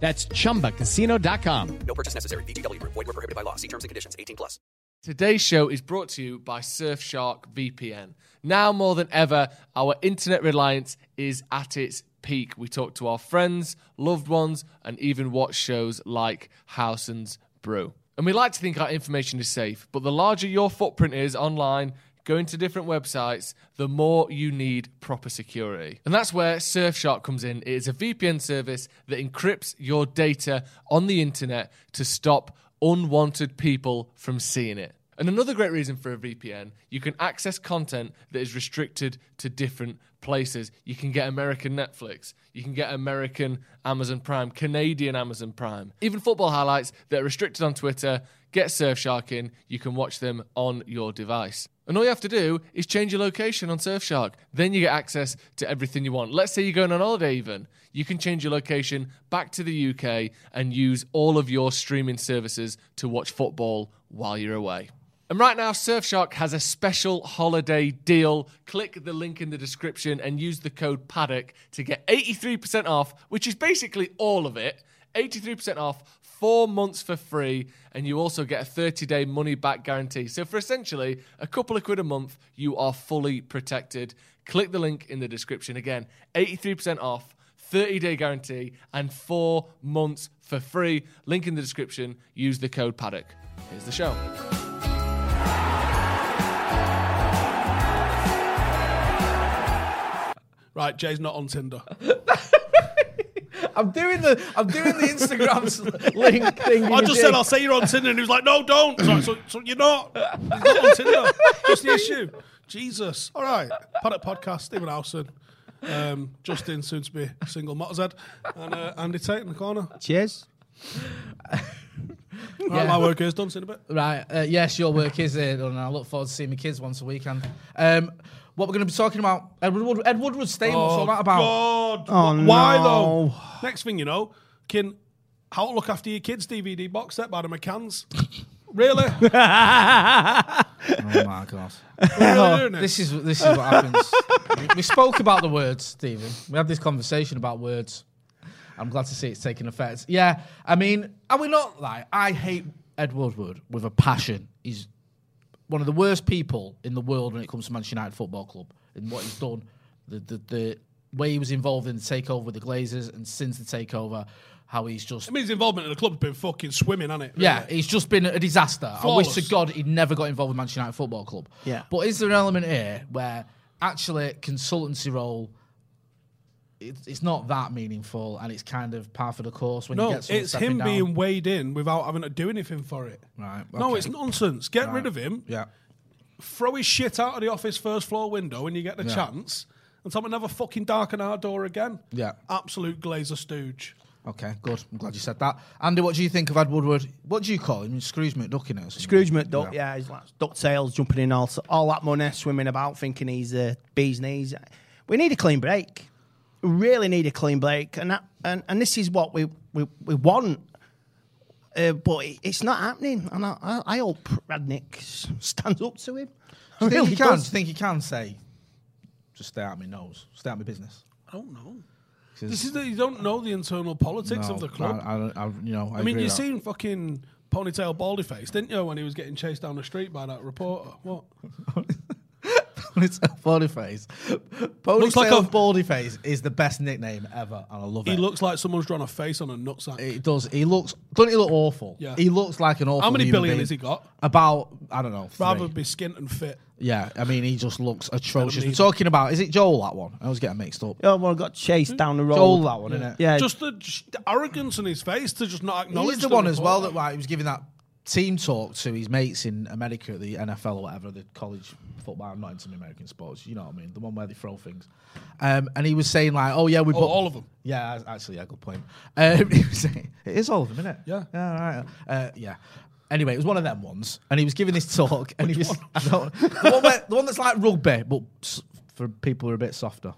That's chumbacasino.com. No purchase necessary. VGW Group. Void were prohibited by law. See terms and conditions. 18 plus. Today's show is brought to you by Surfshark VPN. Now more than ever, our internet reliance is at its peak. We talk to our friends, loved ones, and even watch shows like Howson's Brew. And we like to think our information is safe, but the larger your footprint is online, going to different websites, the more you need proper security. And that's where Surfshark comes in. It is a VPN service that encrypts your data on the internet to stop unwanted people from seeing it. And another great reason for a VPN, you can access content that is restricted to different places. You can get American Netflix, you can get American Amazon Prime, Canadian Amazon Prime, even football highlights that are restricted on Twitter. Get Surfshark in, you can watch them on your device. And all you have to do is change your location on Surfshark. Then you get access to everything you want. Let's say you're going on holiday, even. You can change your location back to the UK and use all of your streaming services to watch football while you're away. And right now, Surfshark has a special holiday deal. Click the link in the description and use the code PADDOCK to get 83% off, which is basically all of it. 83% off, four months for free, and you also get a 30 day money back guarantee. So, for essentially a couple of quid a month, you are fully protected. Click the link in the description. Again, 83% off, 30 day guarantee, and four months for free. Link in the description. Use the code PADDOCK. Here's the show. Right, Jay's not on Tinder. I'm doing the I'm doing the Instagram link thing. I just did. said I'll say you're on Tinder, and he was like, "No, don't." So, so, so you're not. He's not on Tinder. What's the issue? Jesus. All right. Paddock podcast. Stephen Howson, um, Justin, soon to be single Motorhead, and uh, Andy Tate in the corner. Cheers. All right, my work is done. See in a bit. Right. Uh, yes, your work is there, and I look forward to seeing my kids once a weekend. Um, what we're going to be talking about? Edward Wood- Ed Woodward staying. What's all oh, that about? God. Oh, Why no. though? Next thing you know, can how to look after your kids DVD box set by the McCanns. really? Oh my god. really doing it? This is this is what happens. we, we spoke about the words, Stephen. We had this conversation about words. I'm glad to see it's taking effect. Yeah, I mean, are we not like I hate Ed Woodward with a passion. He's one of the worst people in the world when it comes to Manchester United Football Club and what he's done, the the, the way he was involved in the takeover with the Glazers, and since the takeover, how he's just I mean, his involvement in the club's been fucking swimming, hasn't it? yeah, he's just been a disaster. I wish to God he'd never got involved with Manchester United Football Club. Yeah. But is there an element here where actually consultancy role it, it's not that meaningful and it's kind of par for the course when you No, get someone it's him down? being weighed in without having to do anything for it. Right, No, it's nonsense. Get rid of him. Yeah. Throw his shit out of the office first floor window when you get the Yeah. chance, and tell him to never fucking darken our door again. Yeah. Absolute glazer stooge. Okay, good. I'm glad you said that. Andy, what do you think of Ed Woodward? What do you call him? Scrooge McDuckin or something? Scrooge McDuck, yeah, he's like ducktails jumping in all all that money, swimming about, thinking he's a bee's knees. We need a clean break. Really need a clean break, and that, and and this is what we we, we want. Uh, but it, it's not happening, and I, I, I hope Rangnick stands up to him. I think really he can? Do you think he can say, just stay out of my nose, stay out of my business? I don't know. This is the, you don't know the internal politics No, of the club. I, I, I, you know, I, I, mean, you with seen fucking ponytail baldy face, didn't you, when he was getting chased down the street by that reporter? What? Ponytail baldy face. Looks like a- baldy face is the best nickname ever, and I love He it. He looks like someone's drawn a face on a nutsack. It does. He looks. Doesn't he look awful? Yeah. He looks like an awful. How many human billion being. has he got? About I don't know. Rather be skint and fit. Yeah, I mean, he just looks atrocious. We're talking about. Is it Joel that one? I was getting mixed up. Oh, well, I got chased hmm? down the road. Joel that one, isn't it? Yeah, Just the, just the arrogance in his face to just not acknowledge He's the one as well that like, he was giving that team talk to his mates in America at the NFL or whatever, the college football. I'm not into the American sports, you know what I mean? The one where they throw things. Um, and he was saying like, "Oh yeah, we Oh, put all of them. Yeah, actually, yeah, good point. Um, he was saying, it is all of them, isn't it? Yeah. yeah, all right. Uh, yeah. Anyway, it was one of them ones, and he was giving this talk, and he was I don't, the, one where, the one that's like rugby, but for people who are a bit softer.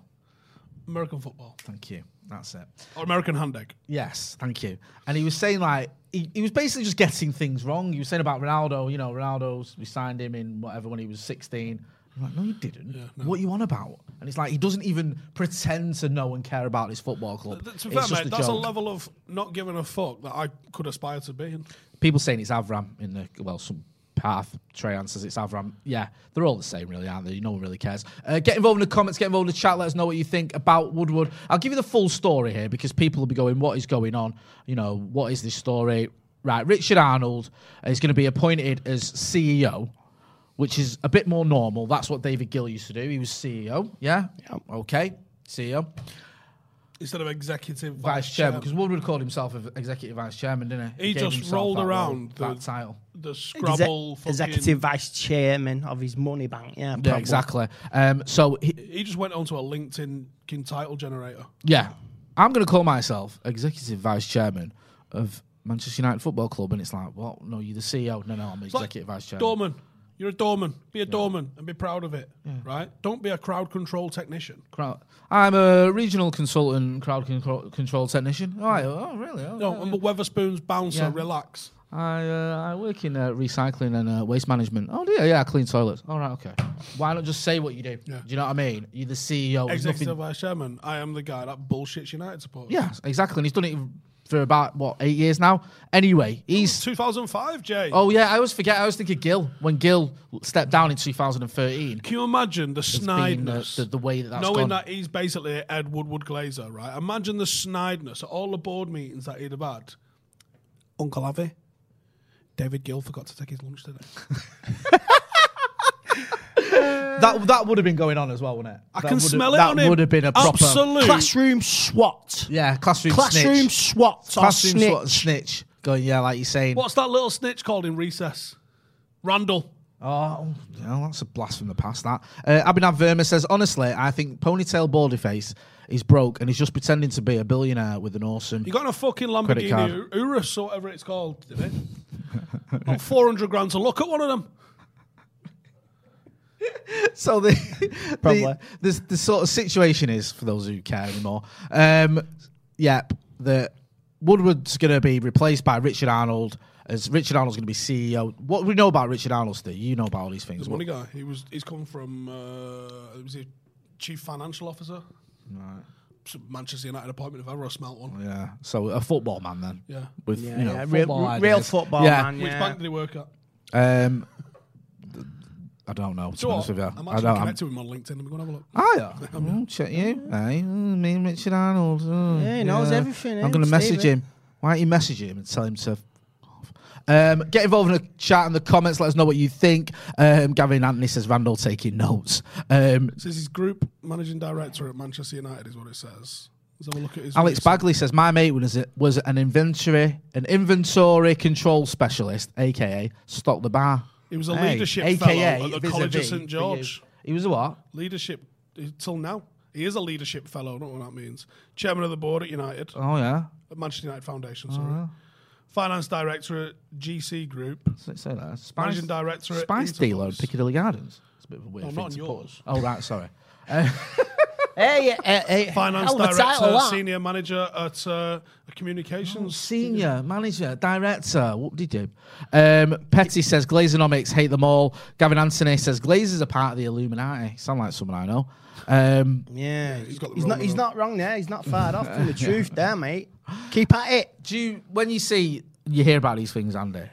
American football. Thank you. That's it. Or American hand egg. Yes, thank you. And he was saying like he, he was basically just getting things wrong. He was saying about Ronaldo, you know, Ronaldo's we signed him in whatever when he was sixteen. I'm like, no, you didn't. What are you on about? And it's like he doesn't even pretend to know and care about his football club. To be It's fair, just mate, a that's a level of not giving a fuck that I could aspire to be in. People saying it's Avram in the well, some path. Trayan says it's Avram. Yeah, they're all the same, really, aren't they? No one really cares. Uh, get involved in the comments. Get involved in the chat. Let us know what you think about Woodward. I'll give you the full story here because people will be going, "What is going on? You know, what is this story?" Right, Richard Arnold is going to be appointed as CEO, which is a bit more normal. That's what David Gill used to do. He was CEO. Yeah. Okay. CEO. Instead of executive Vice chairman, because Woodward called himself executive vice chairman, didn't he? He gave just rolled that role, around that the- title. the Exe- Scrabble fucking- executive vice chairman of his money bank. Yeah, Yeah, exactly. Um, so he, He just went onto a LinkedIn title generator. yeah, I'm going to call myself executive vice chairman of Manchester United Football Club, and it's like, well, no, you're the CEO. No, no, I'm It's like executive vice chairman. Doorman. You're a doorman. Be a doorman and be proud of it. Right? Don't be a crowd control technician. Crowd. I'm a regional consultant, crowd control, control technician. Oh, oh really? Oh, No, yeah, I'm a Wetherspoons bouncer. Yeah. Relax. I uh, I work in uh, recycling and uh, waste management. Oh dear, yeah, I clean toilets. All right, okay. Why not just say what you do? Yeah. Do you know what I mean? You're the CEO. Executive nothing- vice chairman. I am the guy that bullshits United supporters. Yeah, exactly. And he's done it for about what eight years now. Anyway, he's 2005, Jay. Oh yeah, I always forget. I always think of Gill when Gill stepped down in 2013. Can you imagine the snideness? the, the way that that's Knowing gone. that he's basically Ed Woodward Glazer, right? Imagine the snideness at all the board meetings that he'd have had. Uncle Avi, David Gill forgot to take his lunch today. that that would have been going on as well, wouldn't it? I That can smell it That on him. would have been a proper Absolute. Classroom SWAT. yeah classroom Classroom snitch. SWAT or classroom snitch. SWAT snitch. Going yeah, like you're saying. What's that little snitch called in recess? Randall. Oh, yeah, that's a blast from the past. That uh, Abhinav Verma says, honestly, I think ponytail baldy face is broke and he's just pretending to be a billionaire with an awesome. You got a fucking Credit card. Lamborghini Urus or whatever it's called, did it? About 400 grand to look at one of them. so the, Probably. the, the the sort of situation is for those who care anymore. Um, yep, the Woodward's going to be replaced by Richard Arnold. As Richard Arnold's going to be CEO. What we know about Richard Arnold? Steve? You know about all these things. He's a money guy. He was. He's come from. Uh, was he chief financial officer? Right. Manchester United appointment if ever I smelt one. Yeah. So a football man then. Yeah. With Yeah, you know yeah, real, football real ideas. football Yeah. man. Which yeah. bank did he work at? Um, I don't know. To So be honest with you, I'm I actually don't. I'm, connected with him on LinkedIn. Let me go and have a look. Oh yeah, oh, check you. Hey, oh, me and Richard Arnold. oh, Yeah, he knows everything, I'm eh, going to message him. Why don't you message him and tell him to? Um, get involved in the chat and the comments. Let us know what you think. Um, Gavin Anthony says Randall taking notes. Um, It says he's group managing director at Manchester United, is what it says. Let's have a look at his. Alex recent- Bagley says my mate was it was an inventory an inventory control specialist, aka stock the bar. He was a Hey, leadership AKA fellow at the College of St. George. He was a what? Leadership till now. He is a leadership fellow. I don't know what that means. Chairman of the board at United, Oh yeah. at Manchester United Foundation. Sorry. Finance director at GC Group. Say, say that. Spice, Managing director at Spice dealer at Piccadilly Gardens. It's a bit of a weird No, thing not to yours. put. Oh right, sorry. Uh, Hey, uh, uh, Finance hell director, title, that. senior manager at uh, a communications. Senior manager, director, what did you do? Um, Petty says Glazonomics hate them all. Gavin Anthony says Glazers are part of the Illuminati. Sound like someone I know. Um, Yeah, he's got he's not. He's not wrong there. He's not far off from the truth there, mate. Keep at it. do you, when you see you hear about these things, Andy?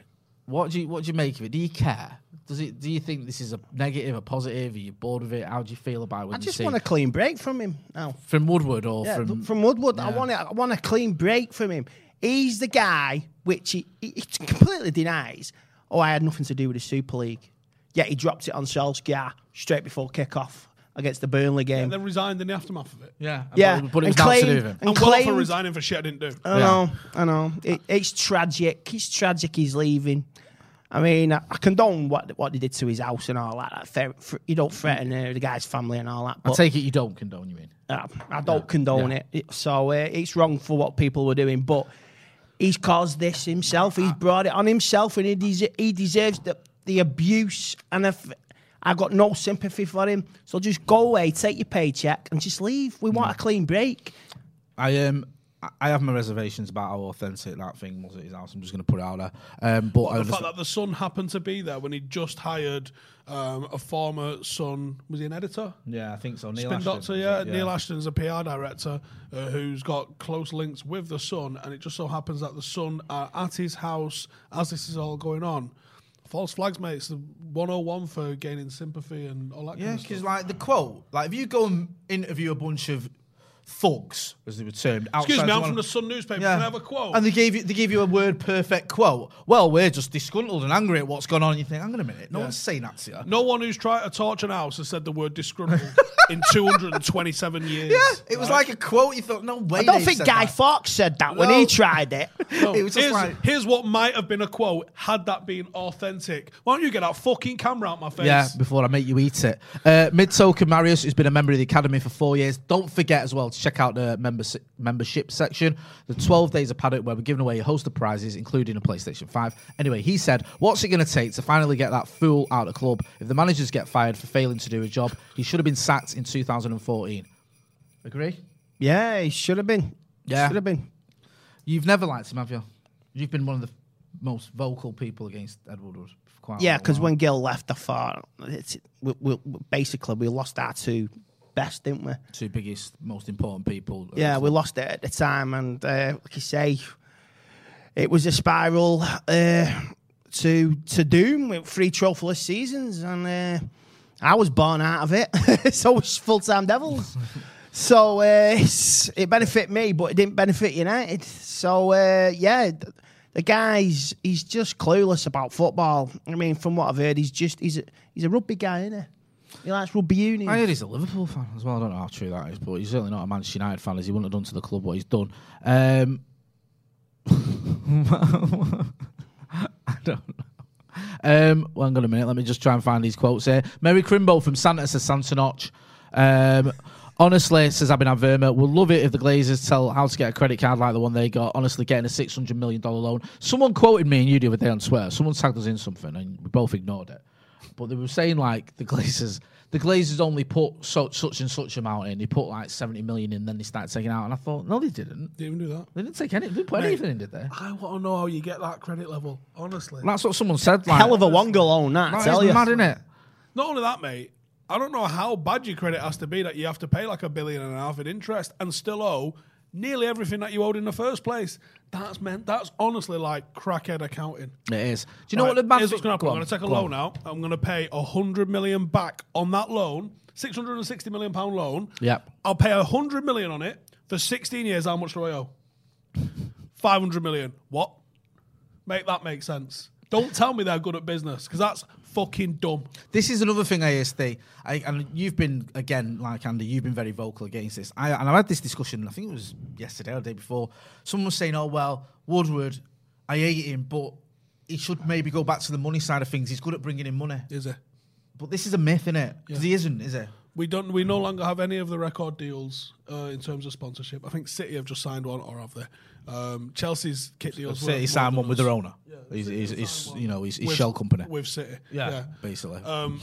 What do you what do you make of it? Do you care? Does it? Do you think this is a negative, a positive? Are you bored of it? How do you feel about it when I just see want a clean break from him now. from Woodward or Yeah, from from, Woodward. I want it, I want a clean break from him. He's the guy which he, he, he completely denies. Oh, I had nothing to do with the Super League. Yet he dropped it on Solskjaer straight before kick-off against the Burnley game. And then resigned in the aftermath of it. yeah yeah, But, but it was and down to do with him. and And well for resigning for shit I didn't do. I Yeah. know, I know. It, it's tragic. It's tragic. He's leaving. I mean, I, I condone what what they did to his house and all that. Fair- fr- you don't threaten uh, the guy's family and all that. I take it you don't condone. You mean? uh, I don't condone Yeah. it. it. So uh, it's wrong for what people were doing. But he's caused this himself. He's brought it on himself, and he, des- he deserves the, the abuse. And if I got no sympathy for him, so just go away, take your paycheck, and just leave. We want a clean break. I um I- have my reservations about how authentic that thing was at his house. I'm just going to put it out there. Um, but I the fact that the Sun happened to be there when he just hired um, a former son, was he an editor? yeah, I think so. Neil Spin Ashton, Doctor, yeah. it? Neil Ashton's a PR director uh, who's got close links with the Sun, and it just so happens that the son are at his house as this is all going on. False flags, mate. It's the 101 for gaining sympathy and all that Yeah, kind of because like the quote, like if you go and interview a bunch of thugs, as they were termed, Excuse me, I'm from the Sun newspaper. Can I have a quote? And they gave you they gave you a word perfect quote. Well, we're just disgruntled and angry at what's gone on. You think, hang on a minute, no one's saying that to you. no one who's tried to torch an house has said the word disgruntled in 227 years. Yeah, it was like a quote. You thought, no way. I don't think Guy that. Fawkes said that when he tried it. No, It was just here's, like- here's what might have been a quote had that been authentic. Why don't you get that fucking camera out my face? Yeah, before I make you eat it. Uh, Mid Token Marius, who's been a member of the Academy for four years. Don't forget as well to check out the member membership section. The 12 days of paddock where we're giving away a host of prizes, including a PlayStation 5. Anyway, he said, What's it going to take to finally get that fool out of the club? If the managers get fired for failing to do a job, he should have been sacked in 2014. Agree? Yeah, he should have been. Yeah. Should have been. You've never liked him, have you? You've been one of the most vocal people against Ed Woodward. For quite Yeah, because when Gill left, I thought it's, we, we, basically we lost our two best, didn't we? Two biggest, most important people. Yeah, we lost it at the time, and uh, like you say, it was a spiral uh, to to doom with three trophyless seasons, and uh, I was born out of it. so was full time Devils. so uh, it benefited me, but it didn't benefit United. So uh, yeah. The guy's he's just clueless about football. I mean, from what I've heard, he's just he's a he's a rugby guy, isn't he? He likes rugby union. I heard he's a Liverpool fan as well. I don't know how true that is, but he's certainly not a Manchester United fan, as he wouldn't have done to the club what he's done. Um, I don't know. Um, well, hang on a minute. Let me just try and find these quotes here. Mary Crimbo from Santa says Santa Notch. Um, honestly, says Abhinav Verma, we'll love it if the Glazers tell how to get a credit card like the one they got. Honestly, getting a $600 million loan. Someone quoted me and you the other day on Twitter. Someone tagged us in something and we both ignored it. But they were saying like the Glazers, the Glazers only put such such and such amount in. They put like seventy million in, then they started taking out. And I thought, no, they didn't. They didn't even do that. They didn't take any. They didn't put Mate, anything in, did they? I want to know how you get that credit level, honestly. That's what someone said. Like, Hell of a Wonga loan, that, I That tell is you. mad, innit? Not only that, mate, I don't know how bad your credit has to be that you have to pay like a billion and a half in interest and still owe nearly everything that you owed in the first place. That's meant that's honestly like crackhead accounting. It is. Do you know what the bad Here's what's going to happen. Go I'm going to take a loan on. out. I'm going to pay a hundred million back on that loan. Six hundred and sixty million pound loan. Yep. I'll pay a hundred million on it for 16 years. How much do I owe? Five hundred million. What? Make that make sense. Don't tell me they're good at business because that's fucking dumb. This is another thing, uh, ASD. I, and you've been again, like Andy, you've been very vocal against this. I, and I had this discussion. I think it was yesterday or the day before. Someone was saying, "Oh well, Woodward, I hate him, but he should maybe go back to the money side of things. He's good at bringing in money." Is it? But this is a myth, isn't it? Because he isn't, is he? We don't. We no longer have any of the record deals uh, in terms of sponsorship. I think City have just signed one, or have they? Um, Chelsea's kit deals. City were signed one with us. their owner. he's, he's, he's, you know, he's, his With- shell company. with City. yeah, yeah. basically. Um,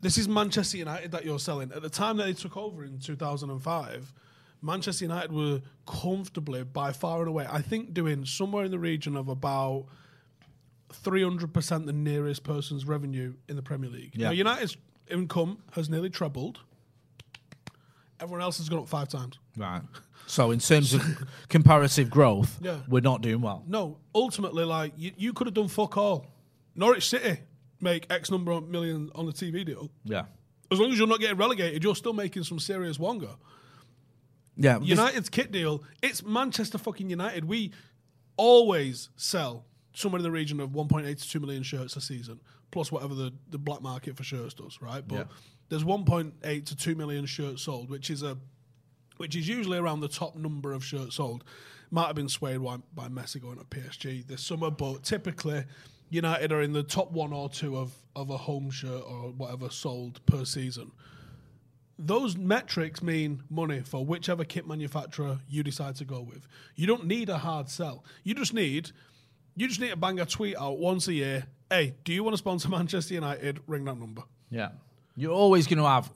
This is Manchester United that you're selling. At the time that they took over in 2005, Manchester United were comfortably, by far and away, I think doing somewhere in the region of about 300% the nearest person's revenue in the Premier League. Yeah. Now, United's income has nearly trebled. Everyone else has gone up five times. Right. So in terms of comparative growth, Yeah. we're not doing well. No, ultimately, like you, you could have done fuck all. Norwich City make X number of million on the TV deal. Yeah. As long as you're not getting relegated, you're still making some serious wonga. Yeah. United's kit deal, it's Manchester fucking United. We always sell somewhere in the region of 1.8 to 2 million shirts a season, plus whatever the, the black market for shirts does, right? But Yeah. there's 1.8 to 2 million shirts sold, which is a which is usually around the top number of shirts sold. Might have been swayed by, by Messi going to PSG this summer, but typically United are in the top one or two of, of a home shirt or whatever sold per season those metrics mean money for whichever kit manufacturer you decide to go with. You don't need a hard sell. You just need you just need to bang a tweet out once a year. Hey, do you want to sponsor Manchester United? Ring that number. Yeah. You're always going to have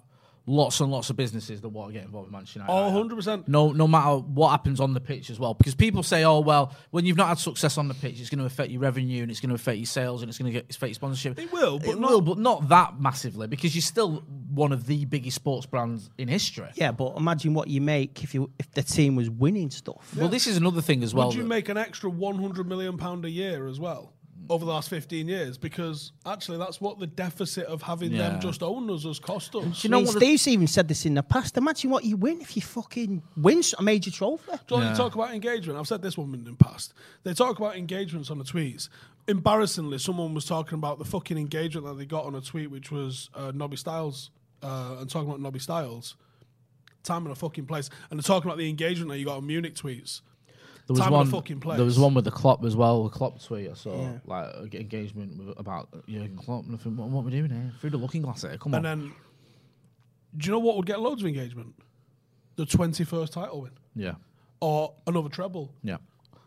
lots and lots of businesses that want to get involved with Manchester United. Oh, 100%. No, no matter what happens on the pitch as well, because people say, "Oh, well, when you've not had success on the pitch, it's going to affect your revenue and it's going to affect your sales and it's going to get affect your sponsorship." It will, but it not- will, but not that massively, because you're still one of the biggest sports brands in history. Yeah, but imagine what you make if you if the team was winning stuff. Well, this is another thing as well. Would you that- make an extra 100 million pound a year as well? Over the last 15 years, because actually that's what the deficit of having Yeah. them just own us has cost us. Do you know what the- even said this in the past. Imagine what you win if you fucking win a major trophy. Do you know, you talk about engagement. I've said this one in the past. They talk about engagements on the tweets. Embarrassingly, someone was talking about the fucking engagement that they got on a tweet, which was uh, Nobby Stiles, uh, and talking about Nobby Stiles. Time and a fucking place. And they're talking about the engagement that you got on Munich tweets. There was Time one. fucking place. There was one with the Klopp as well. The Klopp tweet I saw, like uh, engagement with, about Jurgen Klopp. And I think, what, what are we doing here? Through the looking glass here. Come on. And then, do you know what would get loads of engagement? The 21st title win. yeah, Or another treble. yeah.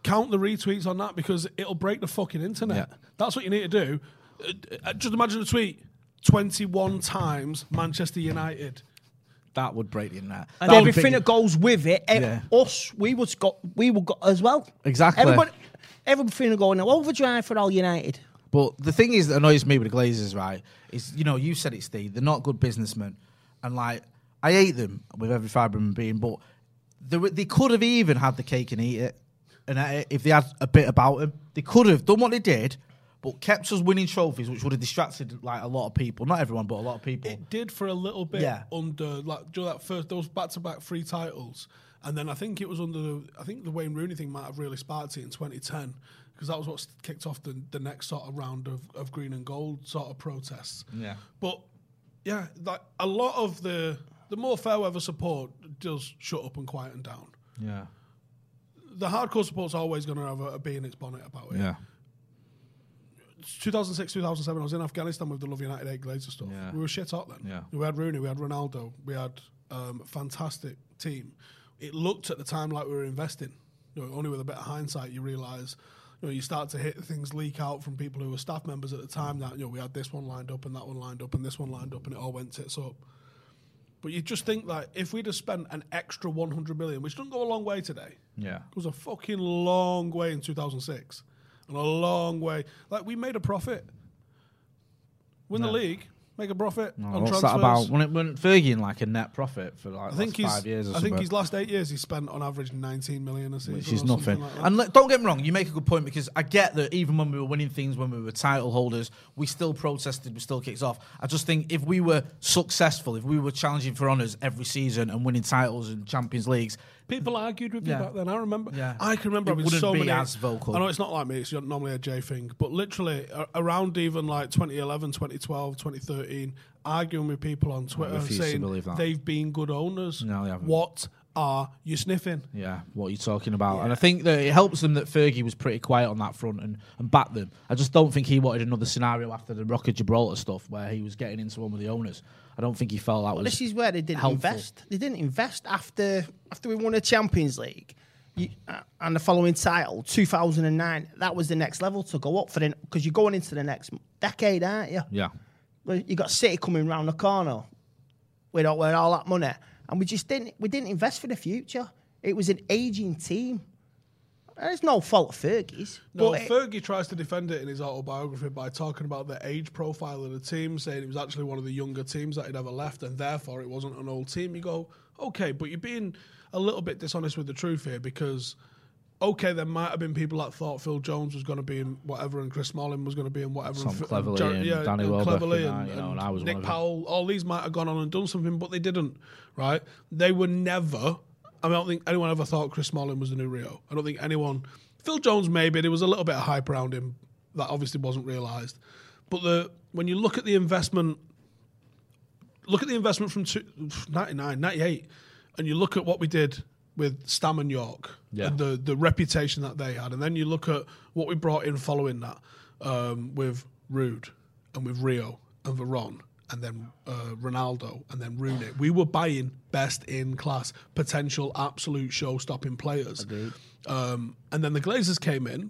count the retweets on that because it'll break the fucking internet. Yeah. That's what you need to do. Uh, uh, just imagine a tweet 21 times Manchester United. That would break the internet. And That everything that goes with it, e- Yeah. us, we was got, we will got as well. Exactly. Everybody, everything going overdrive for all United. But the thing is that annoys me with the Glazers, right, is you know you said it, Steve. They're not good businessmen, and like I hate them with every fibre of my being. But they, they could have even had the cake and eat it, and uh, if they had a bit about them, they could have done what they did, but kept us winning trophies, which would have distracted like a lot of people. Not everyone, but a lot of people. It did for a little bit Yeah. under like during that first those back to back three titles, and then I think it was under the I think the Wayne Rooney thing might have really sparked it in 2010 because that was what kicked off the, the next sort of round of, of green and gold sort of protests. Yeah. But yeah, like a lot of the the more fair weather support does shut up and quieten down. yeah, The hardcore support's always going to have a, a bee in its bonnet about it. yeah, 2006, 2007, I was in Afghanistan with the Love United Hate Glazer stuff. Yeah. We were shit hot then. Yeah. We had Rooney, we had Ronaldo, we had um, a fantastic team. It looked at the time like we were investing. You know, only with a bit of hindsight, you realise, you know, you start to hit things leak out from people who were staff members at the time that, you know, we had this one lined up and that one lined up and this one lined up and it all went tits up. But you just think that if we'd have spent an extra 100 million, which doesn't go a long way today, yeah. it was a fucking long way in 2006. And a long way. Like, we made a profit. Win the league, make a profit No, on what's transfers. that about? When it went Fergie in like a net profit for like I think last he's. five years or I think something. his last eight years, he spent on average 19 million a season. which is or something nothing. like that. and look, don't get me wrong, you make a good point because I get that even when we were winning things, when we were title holders, we still protested, we still kicked off. I just think if we were successful, if we were challenging for honours every season and winning titles and Champions Leagues, People argued with me Yeah. back then. I remember. Yeah. I can remember It having wouldn't so be many. as vocal. I know it's not like me. It's normally a J thing, but literally around even like 2011, 2012, 2013, arguing with people on Twitter saying believe that. they've been good owners. No, they haven't. What are you sniffing? yeah, what are you talking about? And I think that it helps them that Fergie was pretty quiet on that front and, and backed them. I just don't think he wanted another scenario after the Rock of Gibraltar stuff where he was getting into one with the owners. I don't think he felt that was. This is where they didn't helpful. invest. They didn't invest after after we won the Champions League. You, uh, and the following title, 2009, that was the next level to go up for the because you're going into the next decade, aren't you? Yeah. well, you got City coming round the corner with all, with all that money, and we just didn't we didn't invest for the future. It was an aging team. And It's no fault of Fergie's. No, it- Fergie tries to defend it in his autobiography by talking about the age profile of the team, saying it was actually one of the younger teams that he'd ever left, and therefore it wasn't an old team. You go, okay, but you're being a little bit dishonest with the truth here because, okay, there might have been people that thought Phil Jones was going to be in whatever, and Chris Smalling was going to be in whatever, Tom and Jar- and Danny Welbeck Cleverley and that, you know, and I was Nick. Powell. All these might have gone on and done something, but they didn't. Right? They were never. I, mean, I don't think anyone ever thought Chris Smalling was the new Rio. I don't think anyone. Phil Jones maybe there was a little bit of hype around him that obviously wasn't realised. But the when you look at the investment, look at the investment from two, 99, 98, and you look at what we did with Stam and Yorke Yeah. and the the reputation that they had, and then you look at what we brought in following that um, with Ruud and with Rio and Veron. And then uh, Ronaldo, and then Rooney. We were buying best in class, potential, absolute show-stopping players. Um, and then the Glazers came in,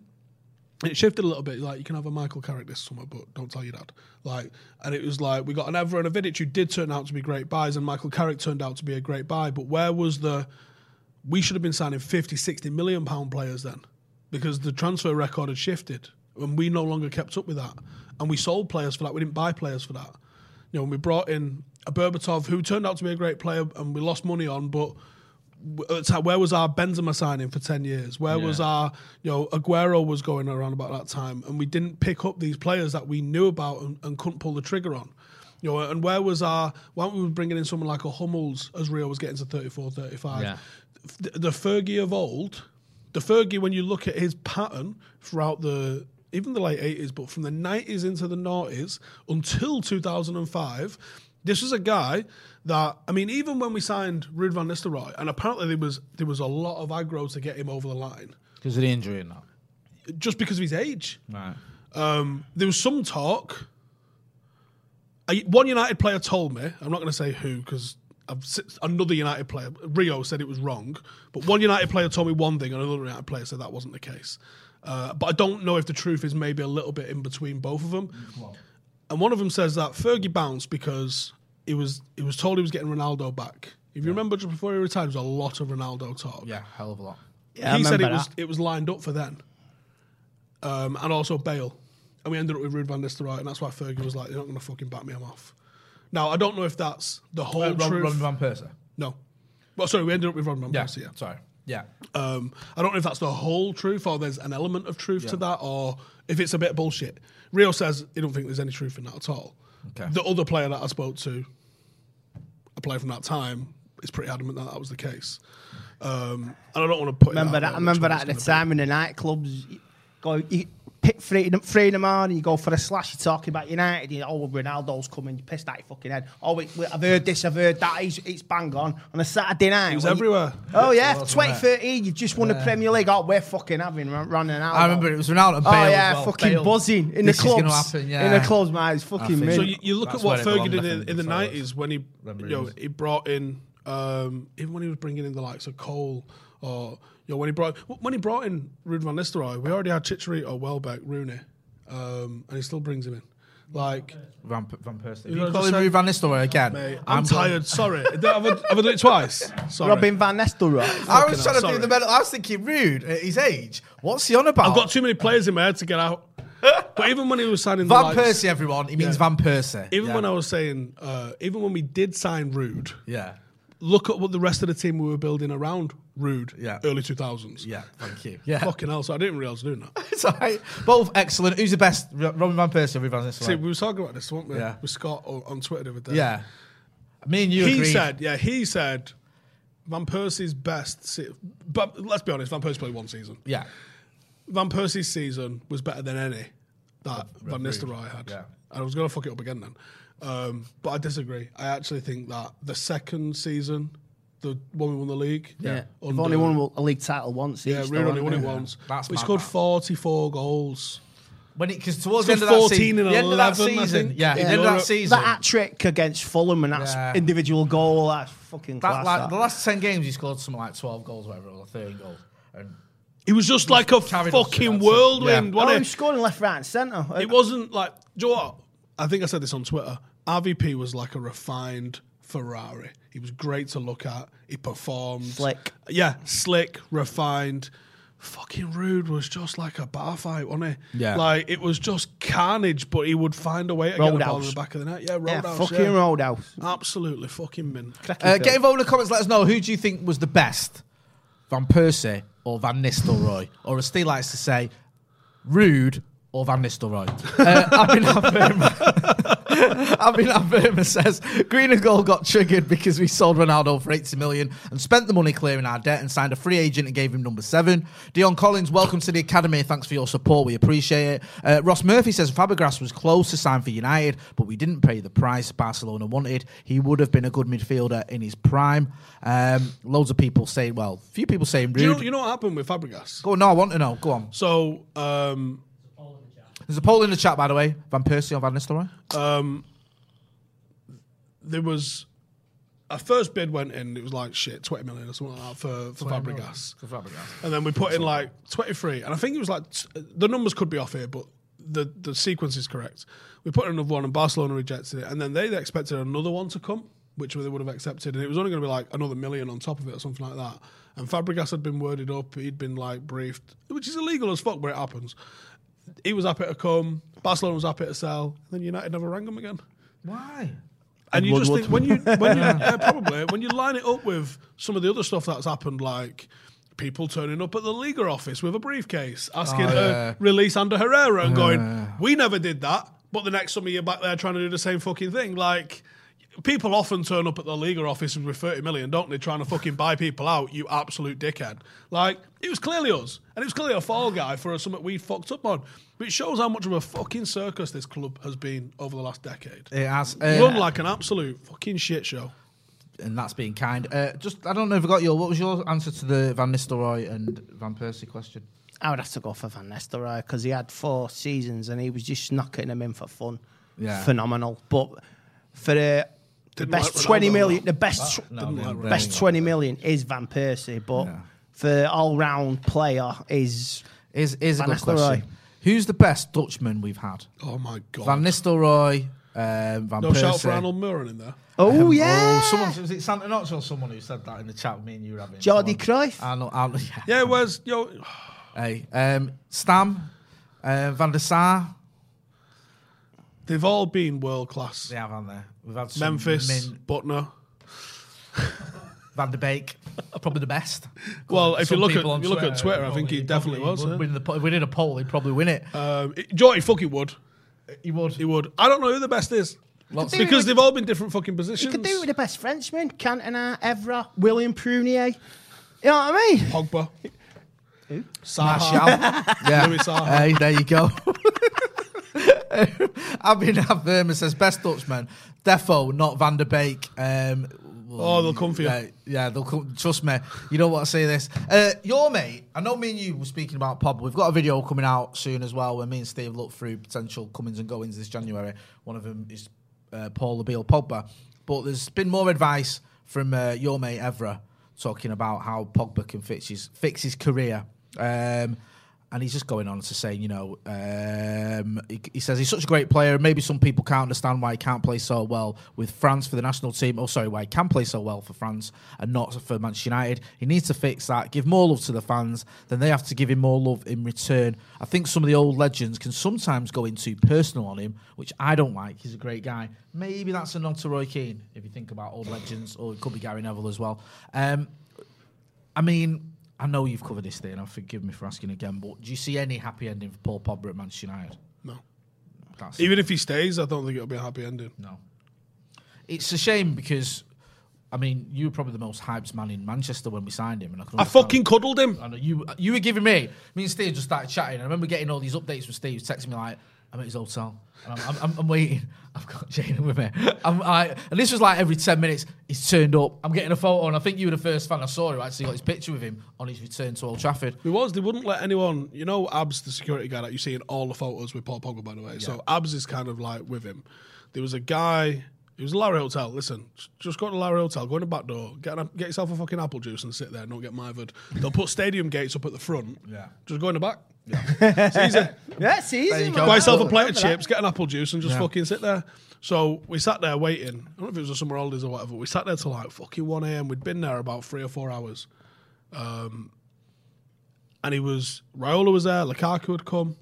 it shifted a little bit. Like you can have a Michael Carrick this summer, but don't tell your dad. Like, and it was like we got an Evra and a Vidic who did turn out to be great buys, and Michael Carrick turned out to be a great buy. But where was the? We should have been signing 50, 60 million pound players then, because the transfer record had shifted, and we no longer kept up with that. And we sold players for that. We didn't buy players for that. You know, we brought in a Berbatov who turned out to be a great player, and we lost money on, but where was our Benzema signing for 10 years? Where was our, you know, Aguero was going around about that time, and we didn't pick up these players that we knew about and, and couldn't pull the trigger on. You know, and where was our, why weren't we bringing in someone like a Hummels as Rio was getting to 34, 35? Yeah. The, Fergie of old, the Fergie, when you look at his pattern throughout the, even the late 80s, but from the 90s into the noughties until 2005, this was a guy that I mean, even when we signed Ruud van Nistelrooy, and apparently there was there was a lot of aggro to get him over the line, Because of the injury and that. just because of his age. Right. Um, there was some talk. A, one United player told me, I'm not going to say who because another United player, Rio, said it was wrong. But one United player told me one thing, and another United player said that wasn't the case. Uh, but I don't know if the truth is maybe a little bit in between both of them. And one of them says that Fergie bounced because he was he was told he was getting Ronaldo back. If you remember, just before he retired, there was a lot of Ronaldo talk Yeah, hell of a lot. Yeah, I he said it remember was it was lined up for then, um, and also Bale, and we ended up with Ruud van Nistelrooy, and that's why Fergie was like, "You're not going to fucking back me, I'm off." Now I don't know if that's the whole Uh, Ron, truth. Ron Van Persie. no, well, sorry, we ended up with Ron van Yeah. Persie. Yeah. Sorry. Yeah. Um, I don't know if that's the whole truth or there's an element of truth to that, or if it's a bit bullshit. Rio says he don't think there's any truth in that at all. Okay. The other player that I spoke to, a player from that time, is pretty adamant that that was the case. Um, and I don't want to put. it Remember out that? I remember that at the it's be. time in the nightclubs. Go, you pick three, in the- three in the morning, you go for a slash. You're talking about United. You, oh, Ronaldo's coming. You pissed out your fucking head. Oh, wait, wait, I've heard this. I've heard that. It's, it's bang on on a Saturday night. He was when you- everywhere. oh yeah, was, 2013. You've just won the Premier League. Oh, we're fucking having Ron- Ronaldo. I remember it was Ronaldo and Oh Bale as yeah, well. fucking Bale. buzzing in This the is clubs. gonna happen, In the clubs, man, it's fucking think- mint. So you, you look That's at what where it Fergie did in, in the before it was nineties when he, you know, he brought in, um, even when he was bringing in the likes of Cole or you know when he brought when he brought in Ruud van Nistelrooy, we already had Chicharito, Welbeck, Rooney, um, and he still brings him in. Like, Van, Van Persie. You You, call him say- Ruud Van Nistelrooy again. mate, I'm, going- tired. Sorry, have I, have I done it twice? Sorry. Robin Van Nistelrooy. I was Fucking trying to hell, do the medal. I was thinking rude at his age. What's he on about? I've got too many players in my head to get out. But even when he was signing the Van likes- Persie, everyone. He means Yeah. Van Persie. even yeah. when I was saying, uh, even when we did sign Ruud, Yeah. look at what the rest of the team we were building around Ruud, Yeah. early 2000s. Yeah, thank you. Yeah. Fucking hell, so I didn't was doing that. It's all right. Both excellent. Who's the best? R- Robin Van Persie or Ruud Van See, Nistelrooy? we were talking about this, weren't we? Yeah. With Scott o- on Twitter the other day. Yeah. Me and you He agreed. said, yeah, he said Van Persie's best, se- but let's be honest, Van Persie played one season. Yeah. Van Persie's season was better than any that Van Nistelrooy had. Yeah. And I was going to fuck it up again then. Um, but I disagree. I actually think that the second season, the one we won the league, Yeah, we've under- only won a league title once. Yeah, each, Ruud only won it haven't we? once. That's we mad, scored that. 44 goals. When it because towards the end of that 14 season, the end of that season, think. yeah, the end of that season, That hat trick against Fulham and that's Yeah. individual goal. That's fucking that, class. like, that. the last ten games, he scored something like twelve goals, or whatever, or thirteen goals. And He was just like a fucking whirlwind, season. oh, wasn't he he? was scoring left, right, and centre. It wasn't like, do you know what? I think I said this on Twitter. RVP was like a refined Ferrari. He was great to look at. He performed Slick. Yeah, slick, refined. Fucking rude was just like a bar fight, wasn't he? Yeah. Like it was just carnage, but he would find a way to get the ball in the back of the net. Yeah, Yeah, roadhouse. fucking yeah. roadhouse. Absolutely fucking min. Uh, get involved in the comments. Let us know who do you think was the best, Van Persie or Van Nistelrooy, or as Steve likes to say, Rude or Van Nistelrooy. uh, I've been I've been says Green and Gold got triggered because we sold Ronaldo for 80 million and spent the money clearing our debt and signed a free agent and gave him number seven. Dion Collins, welcome to the academy. Thanks for your support. We appreciate it. Uh, Ross Murphy says Fabregas was close to sign for United, but we didn't pay the price Barcelona wanted. He would have been a good midfielder in his prime. Um, loads of people saying, well, few people saying Do you know, you know what happened with Fabregas? Go on, no, I want to know. Go on. So um, There's a poll in the chat, by the way. Van Persie or Van Nistelrooy? um, there was a first bid went in. It was like shit, twenty million or something like that for for Fabregas. For Fabregas. And then we put in like 23. And I think it was like, the numbers could be off here, but the, the sequence is correct. We put in another one and Barcelona rejected it. And then they expected another one to come, which they would have accepted. And it was only going to be like another million on top of it or something like that. And Fabregas had been worded up. He'd been like briefed, which is illegal as fuck, but it happens. He was happy to come. Barcelona was happy to sell. And then United never rang him again. Why? And you just think when you when you yeah, probably when you line it up with some of the other stuff that's happened, like people turning up at the Liga office with a briefcase asking Oh, to release Ander Herrera and going, "We never did that," but the next summer you're back there trying to do the same fucking thing. Like people often turn up at the Liga office with thirty million, don't they? Trying to fucking buy people out. You absolute dickhead. Like it was clearly us, and it was clearly a fall guy for something we fucked up on. But it shows how much of a fucking circus this club has been over the last decade. It has. Run Uh, like an absolute fucking shit show. and that's being kind. Uh, just, I don't know if I got your. What was your answer to the Van Nistelrooy and Van Persie question? I would have to go for Van Nistelrooy because he had four seasons and he was just knocking them in for fun. Yeah. Phenomenal. But for the, the best like Ronaldo, 20 million, the best, No, Didn't no, like no, best 20 million is Van Persie. But Yeah. for all round player is Is is a good Nistelrooy. question. Who's the best Dutchman we've had? Oh my god! Van Nistelrooy, um, Van no Persie. shout for Arnold Muhren in there. oh yeah, Oh, someone was it Santa Knox or someone who said that in the chat with me and you were having? Jordi Someone- Cruyff. Arnold, Arnold, yeah. Yeah, it was yo. Hey, um, Stam, uh, Van der Sar. They've all been world class. They have, haven't they? We've had some Memphis, Min, Buttner. Van der Beek, probably the best. Well, if you look at people you look at Twitter, I think he definitely was. would yeah. win the po- If we did a poll, he'd probably win it. Um, it- Jordy fucking would. He would. He would. I don't know who the best is. Lots do it because with- they've all been different fucking positions. You positions. could do it with the best Frenchman, Cantona, Evra, William Prunier. You know what I mean? Pogba. Martial. Saha. yeah. Louis Saha. Hey, there you go. Abhinav Verma says best Dutchman. Defo, not Van der Beek. Um, Oh, they'll come for you. Yeah, yeah, they'll come. Trust me. You don't want to say this. Uh, your mate, I know me and you were speaking about Pogba. We've got a video coming out soon as well where me and Steve look through potential comings and goings this January. One of them is uh, Paul Labile Pogba. But there's been more advice from uh, your mate Evra talking about how Pogba can fix his fix his career. Um, and he's just going on to say, you know, um, he, he says he's such a great player. Maybe some people can't understand why he can't play so well with France for the national team. Oh, sorry, why he can play so well for France and not for Manchester United. He needs to fix that. Give more love to the fans. Then they have to give him more love in return. I think some of the old legends can sometimes go into personal on him, which I don't like. He's a great guy. Maybe that's a nod to Roy Keane if you think about old legends, or it could be Gary Neville as well. Um, I mean, I know you've covered this thing, and forgive me for asking again, but do you see any happy ending for Paul Pogba at Manchester United? No. That's Even if he stays, I don't think it'll be a happy ending. no. It's a shame because, I mean, you were probably the most hyped man in Manchester when we signed him, and I, I fucking cuddled him. I know you. You were giving me. Me and Steve just started chatting. I remember getting all these updates from Steve, texting me like, "I'm at his hotel. And I'm, I'm, I'm waiting. I've got Jane with me. I'm, I, and this was like every ten minutes. He's turned up. I'm getting a photo, and I think you were the first fan I saw who actually got his picture with him on his return to Old Trafford. It was. They wouldn't let anyone. You know, Abs, the security guy that you see in all the photos with Paul Pogba, by the way. So Abs is kind of like with him. There was a guy. It was Lowry Hotel. Listen, just go to Lowry Hotel, go in the back door, get an, get yourself a fucking apple juice and sit there. Don't get mithered. They'll put stadium gates up at the front. Yeah. Just go in the back. Yeah. it's easy. Yeah, it's easy. You man. Buy yourself a plate of chips, get an apple juice, and just Yeah. fucking sit there. So we sat there waiting. I don't know if it was a summer holidays or whatever. We sat there till like fucking 1 a.m. We'd been there about three or four hours. Um, and he was, Raiola was there, Lukaku had come.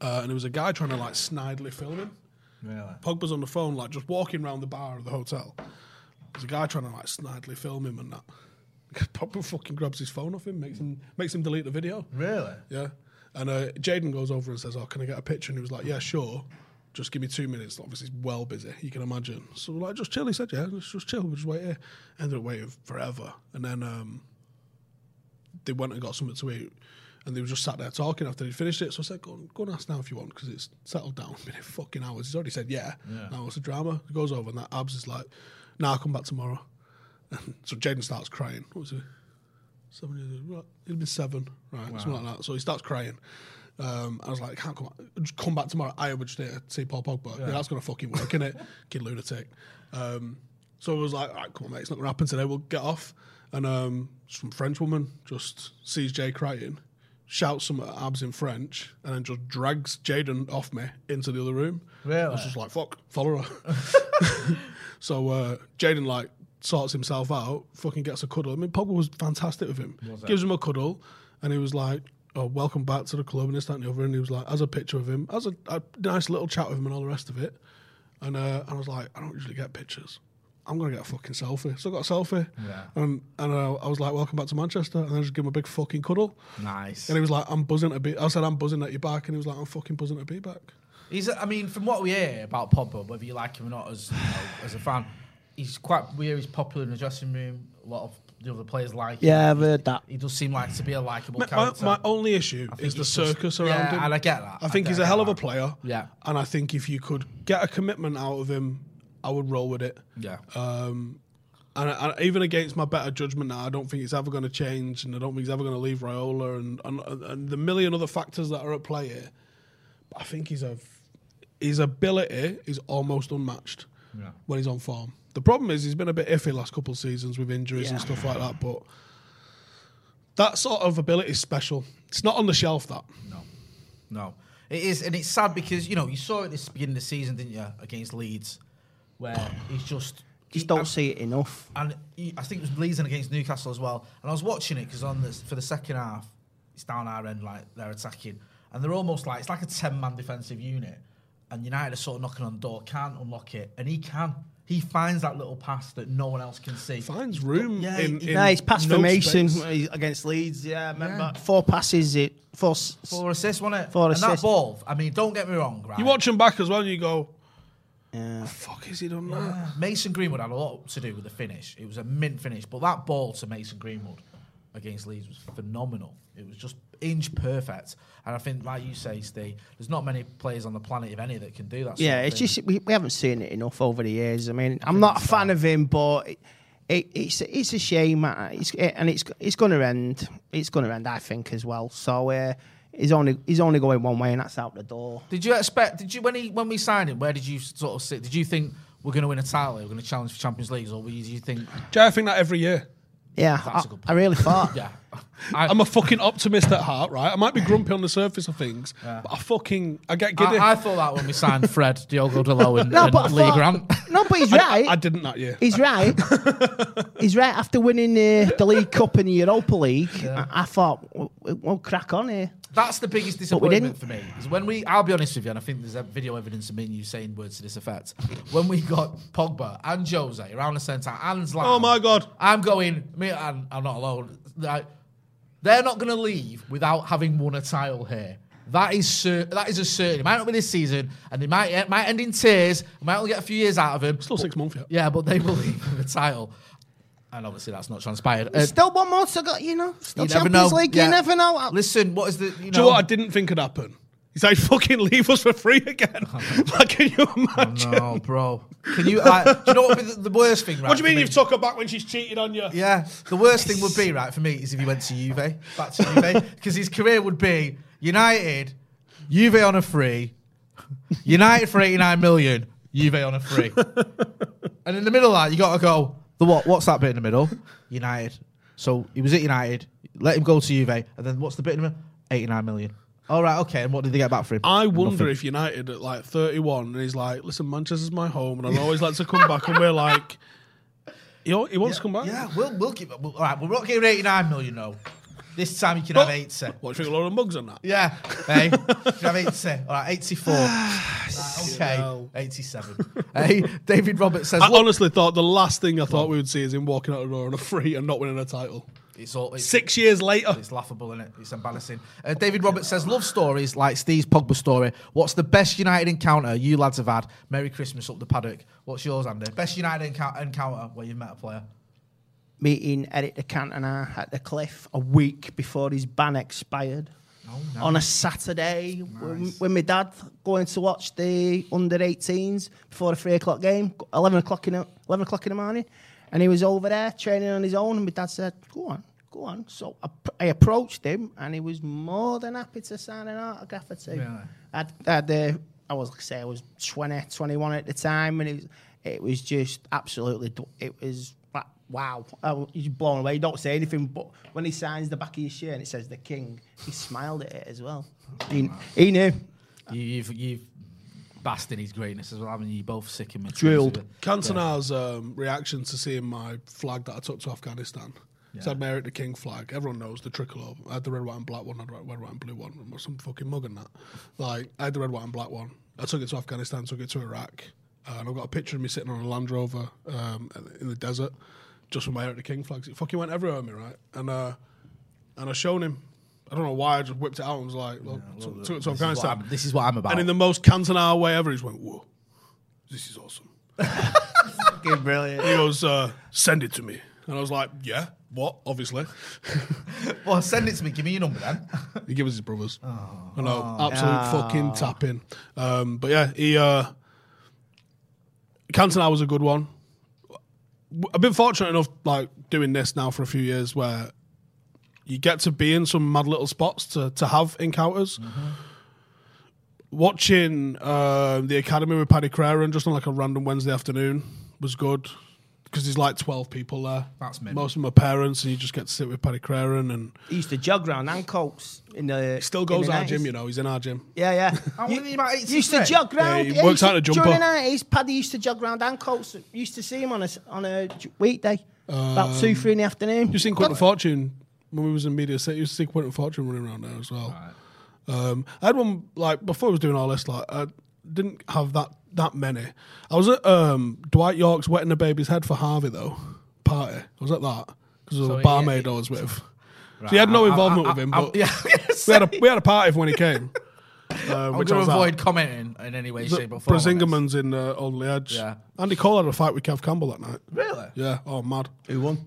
Uh, and there was a guy trying to like snidely film him. Really? Pogba's on the phone, like just walking around the bar of the hotel. There's a guy trying to like snidely film him and that. Pogba fucking grabs his phone off him, makes him makes him delete the video. Really? Yeah. And uh, Jaden goes over and says, "Oh, can I get a picture?" And he was like, "Yeah, sure. Just give me two minutes." Obviously, he's well busy. You can imagine. So we're like, "Just chill." He said, "Yeah, just, just chill. We'll just wait here." Ended up waiting forever, and then um, they went and got something to eat. And they were just sat there talking after he'd finished it. So I said, go, go and ask now if you want, because it's settled down. Been here fucking hours. He's already said, yeah. Now it's a drama? He goes over, and that Abs is like, nah, I'll come back tomorrow. And so Jaden starts crying. What was it? Seven years old. Right. He'd been seven, right? Something like that. So he starts crying. Um, I was like, I can't come back. Just come back tomorrow. I would just to see Paul Pogba. Yeah, that's going to fucking work, innit? Kid lunatic. Um, so I was like, all right, come on, mate. It's not going to happen today. We'll get off. And um, some French woman just sees Jay crying, shouts some abs in French, and then just drags Jaden off me into the other room. Really? I was just like, fuck, follow her. so uh, Jaden, like, sorts himself out, fucking gets a cuddle. I mean, Pogba was fantastic with him. Gives him a cuddle, and he was like, oh, welcome back to the club, and this, that, and the other. And he was like, as a picture of him, as a, a nice little chat with him, and all the rest of it. And uh, I was like, I don't usually get pictures. I'm gonna get a fucking selfie. So I got a selfie, Yeah. and and uh, I was like, "Welcome back to Manchester," and then just give him a big fucking cuddle. Nice. And he was like, "I'm buzzing to be." I said, "I'm buzzing at you back," and he was like, "I'm fucking buzzing to be back." He's, I mean, from what we hear about Pogba, whether you like him or not as you know, as a fan, he's quite weird. He's popular in the dressing room. A lot of the other players like him. Yeah, I've heard that. He does seem like to be a likable My, my, character. my only issue is the he's just- circus around yeah, him. and I get that. I think I he's a hell get of a player. Yeah. And I think if you could get a commitment out of him, I would roll with it. Yeah. Um, and, and even against my better judgment now, I don't think it's ever going to change, and I don't think he's ever going to leave Raiola, and, and and the million other factors that are at play here. But I think he's a his ability is almost unmatched Yeah. when he's on form. The problem is he's been a bit iffy last couple of seasons with injuries and stuff like that, but that sort of ability is special. It's not on the shelf. That no, No, it is, and it's sad because you know you saw it this beginning of the season, didn't you, against Leeds, where he's just Just don't and- see it enough. And he, I think it was Leeds against Newcastle as well. And I was watching it because on this for the second half, it's down our end, like they're attacking, and they're almost like it's like a ten man defensive unit, and United are sort of knocking on the door, can't unlock it, and he can. He finds that little pass that no one else can see. finds room Yeah, in, he- in No, he's passed no for Mason space. Eh, against Leeds. Yeah, I remember Yeah. four passes. It four. Four assists, wasn't it? Four and that ball, I mean, don't get me wrong, right? You watch him back as well, and you go, Yeah. "Fuck, is he done that?" Mason Greenwood had a lot to do with the finish. It was a mint finish, but that ball to Mason Greenwood against Leeds was phenomenal. It was just inch perfect, and I think, like you say, Steve, there's not many players on the planet, if any, that can do that. sort Yeah, of it's thing. just we, we haven't seen it enough over the years. I mean, I'm not a fan of him, but it, it, it's it's a shame, uh, it's, and it's it's going to end. It's going to end, I think, as well. So uh, he's only he's only going one way, and that's out the door. Did you expect? Did you when he when we signed him? Where did you sort of sit? Did you think we're going to win a title? We're going to challenge for Champions Leagues, or were you, do you think? Jay, I think that every year. Yeah, That's I, a good I really thought. Yeah, I'm a fucking optimist at heart, right? I might be grumpy on the surface of things, but I fucking I get giddy. I, I thought that when we signed Fred, Diogo Dalot, and, No, and but Lee thought- Grant. No, but he's right. I, didn't that year. He's right. He's right. After winning uh, the League Cup and the Europa League, I, I thought we'll, we'll crack on here. That's the biggest But we disappointment didn't. for me. Is when we, I'll be honest with you, and I think there's a video evidence of me and you saying words to this effect. When we got Pogba and Jose around the centre and Zlatan. Oh my God. I'm going. Me and I'm not alone. Like, they're not going to leave without having won a title here. That is cer- that is a certain. It might not be this season, and it might it might end in tears. We might only get a few years out of him. Still six months yet. Yeah, but they will leave with a title. And obviously, that's not transpired. Uh, Still one more to go. You know, still you never Champions. League. Yeah. You never know. Listen, what is the you Do you know? know what I didn't think could happen? He's like, fucking leave us for free again. Oh, like, can you oh, imagine? No, bro. Can you? Like, do you know what would be the, the worst thing? Right, What do you mean you've took her back when she's cheated on you? Yeah, the worst thing would be right for me is if he went to Juve, back to Juve, because his career would be United, Juve on a free, United for eighty nine million, Juve on a free, and in the middle of that you got to go the what? What's that bit in the middle? United. So he was at United. Let him go to Juve, and then what's the bit in the middle? Eighty nine million. All right, okay. And what did they get back for him? I wonder Nothing. if United at like 31 and he's like, listen, Manchester's my home and I'd always like to come back and we're like, he, al- he wants to come back. Yeah, we'll we'll keep. We'll, all right, we're not giving 89 million. No, this time you can have 80. What, you think a lot of mugs on that? Yeah, hey, you can have 80. All right, 84. Right, okay, hell. 87. hey, David Roberts says, I "Look, honestly thought the last thing I thought we would see is him walking out of the door on a free and not winning a title. It's all it's, Six years later. It's laughable, isn't it? It's embarrassing. Uh, David Roberts says, love stories like Steve's Pogba story. What's the best United encounter you lads have had? Merry Christmas up the paddock. What's yours, Andy? Best United encou- encounter where you've met a player? Meeting Eric de Cantona at the cliff a week before his ban expired. Oh, On a Saturday, when, when my dad going to watch the under 18s before the three o'clock game, 11 o'clock in the, 11 o'clock in the morning, and he was over there training on his own. And my dad said, "Go on, go on." So I, I approached him, and he was more than happy to sign an autograph or two. Really? I'd, I'd, uh, I was like I say, I was 20, 21 at the time, and it was, it was just absolutely, it was like, wow. I was blown away. You don't say anything, but when he signs the back of his shirt and it says the king, he smiled at it as well. He, he knew. You, you've you've basked in his greatness as well, haven't you? You both sick and Drilled. Cantona's um, reaction to seeing my flag that I took to Afghanistan. So I had my Eric the King flag. Everyone knows the tricolor. I had the red, white, and black one. I had the red, white, and blue one. Or some fucking mug and that. Like I had the red, white, and black one. I took it to Afghanistan. Took it to Iraq. Uh, and I've got a picture of me sitting on a Land Rover um, in the desert, just with my Eric the King flags. It fucking went everywhere with me, right? And uh, and I shown him. I don't know why. I just whipped it out and was like, well, took, took it to This is, what Afghanistan. I'm, this is what I'm about. And in the most Cantona way ever, he just went, "Whoa, this is awesome." Fucking brilliant. He goes, uh, "Send it to me," and I was like, "Yeah, what? Obviously." well, send it to me. Give me your number then. he gave us his brothers. I know, absolute fucking tapping. Um, but yeah, he uh, Cantona was a good one. I've been fortunate enough, like doing this now for a few years, where you get to be in some mad little spots to to have encounters. Watching uh, the academy with Paddy Crerand just on like a random Wednesday afternoon was good because there's like twelve people there. That's mint. most of my parents, and you just get to sit with Paddy Crerand, and He used to jog round Ancoats in the. he still goes the our 90s. gym. You know, he's in our gym. Yeah, yeah. How old are you, about He used to jog round. Yeah, he works used out to- a jumper. During the nineties, Paddy used to jog round Ancoats. Used to see him on a on a j- weekday, about two, three in the afternoon. You seen Quinton Fortune when we was in Media City? You used to see Quinton Fortune running around there as well. Um, I had one like before I was doing all this. Like I didn't have that that many. I was at um, Dwight Yorke's wetting a baby's head for Harvey though party. I was at that because of So the he- barmaid I was with. So he had no I- I- involvement I- with him, I- but yeah, we had a we had a party for when he came. Uh, I'm which going I to was at. avoid commenting in any way, shape, or form. on. Brasingamens in uh, Alderley Edge. Yeah. Andy Cole had a fight with Kev Campbell that night. Really? Yeah. Oh, mad. Who won?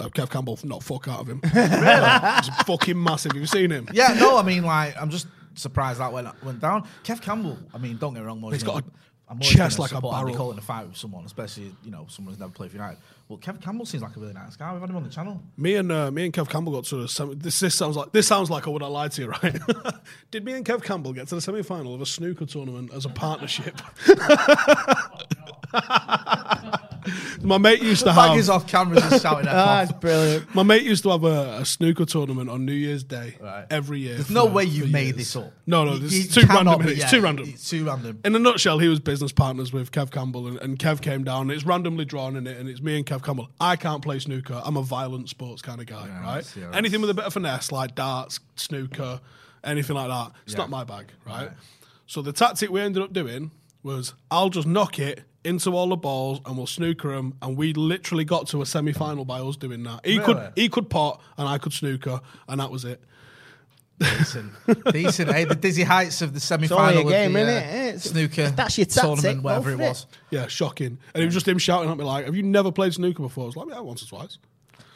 Uh, Kev Campbell, not fuck out of him. really? He's fucking massive. Have you seen him? Yeah, no, I mean, like, I'm just surprised that went went down. Kev Campbell, I mean, don't get me wrong, more He's you know, got a I'm chest like a support Andy barrel. Cole in a fight with someone, especially you know someone who's never played for United. Well, Kev Campbell seems like a really nice guy. We've had him on the channel. Me and uh, me and Kev Campbell got to the semi. This, this sounds like this sounds like I would have lied to you, right? Did me and Kev Campbell get to the semi final of a snooker tournament as a partnership? My mate used to have. is off cameras and shouting at Ah, off. brilliant. My mate used to have a, a snooker tournament on New Year's Day Right. every year. There's no way you made years. this up. No, no, You- this you is too random. be- It's too random. It's too random. In a nutshell, he was business partners with Kev Campbell, and, and Kev came down. It's randomly drawn in it, and it's me and Kev Campbell. I can't play snooker. I'm a violent sports kind of guy, right? yeah, Anything with a bit of finesse, like darts, snooker, anything like that, it's Yeah. not my bag, right? So the tactic we ended up doing was I'll just knock it into all the balls and we'll snooker them, and we literally got to a semi final by us doing that. He Really? could he could pot and I could snooker, and that was it. Decent. Decent. Hey, the dizzy heights of the semi only a final game, of the innit? uh, It's- snooker that's your tactic, tournament, whatever it for it. was. Yeah, shocking. And it was just him shouting at me like, "Have you never played snooker before?" I was like, "Yeah, once or twice."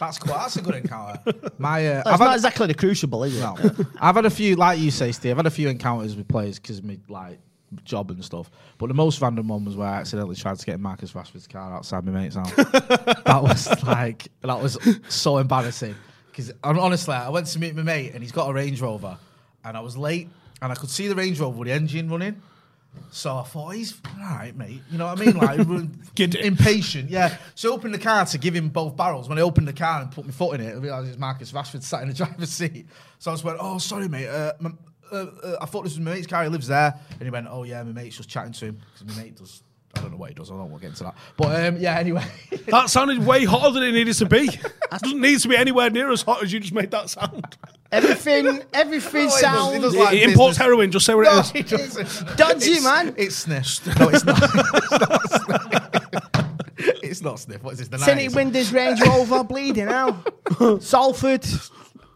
That's cool. That's a good encounter. My, uh, It's I've not had, exactly the crucible, is it? no, I've had a few, like you say, Steve. I've had a few encounters with players because of my like job and stuff. But the most random one was where I accidentally tried to get Marcus Rashford's car outside my mate's house. that was like that was so embarrassing. Because honestly, I went to meet my mate and he's got a Range Rover, and I was late and I could see the Range Rover with the engine running. So I thought he's all right, mate. You know what I mean? Like Giddy. impatient, yeah. So I opened the car to give him both barrels. When I opened the car and put my foot in it, I realised it's Marcus Rashford sat in the driver's seat. So I just went, "Oh, sorry, mate. Uh, my, uh, uh, I thought this was my mate's car. He lives there, and he went, "Oh yeah, my mate's just chatting to him because my mate does." I don't know what he does. I don't want to get into that. But um, yeah, anyway. That sounded way hotter than it needed to be. It doesn't need to be anywhere near as hot as you just made that sound. Everything, everything No, he does- he sounds. does like He imports heroin, just say what No, it is. he doesn't. Dodgy, It's- man. It's sniff. No, it's not. it's not sniff. it's not sniff. What is this? The Tinted 90s? windows, Range Rover, bleeding out. Salford.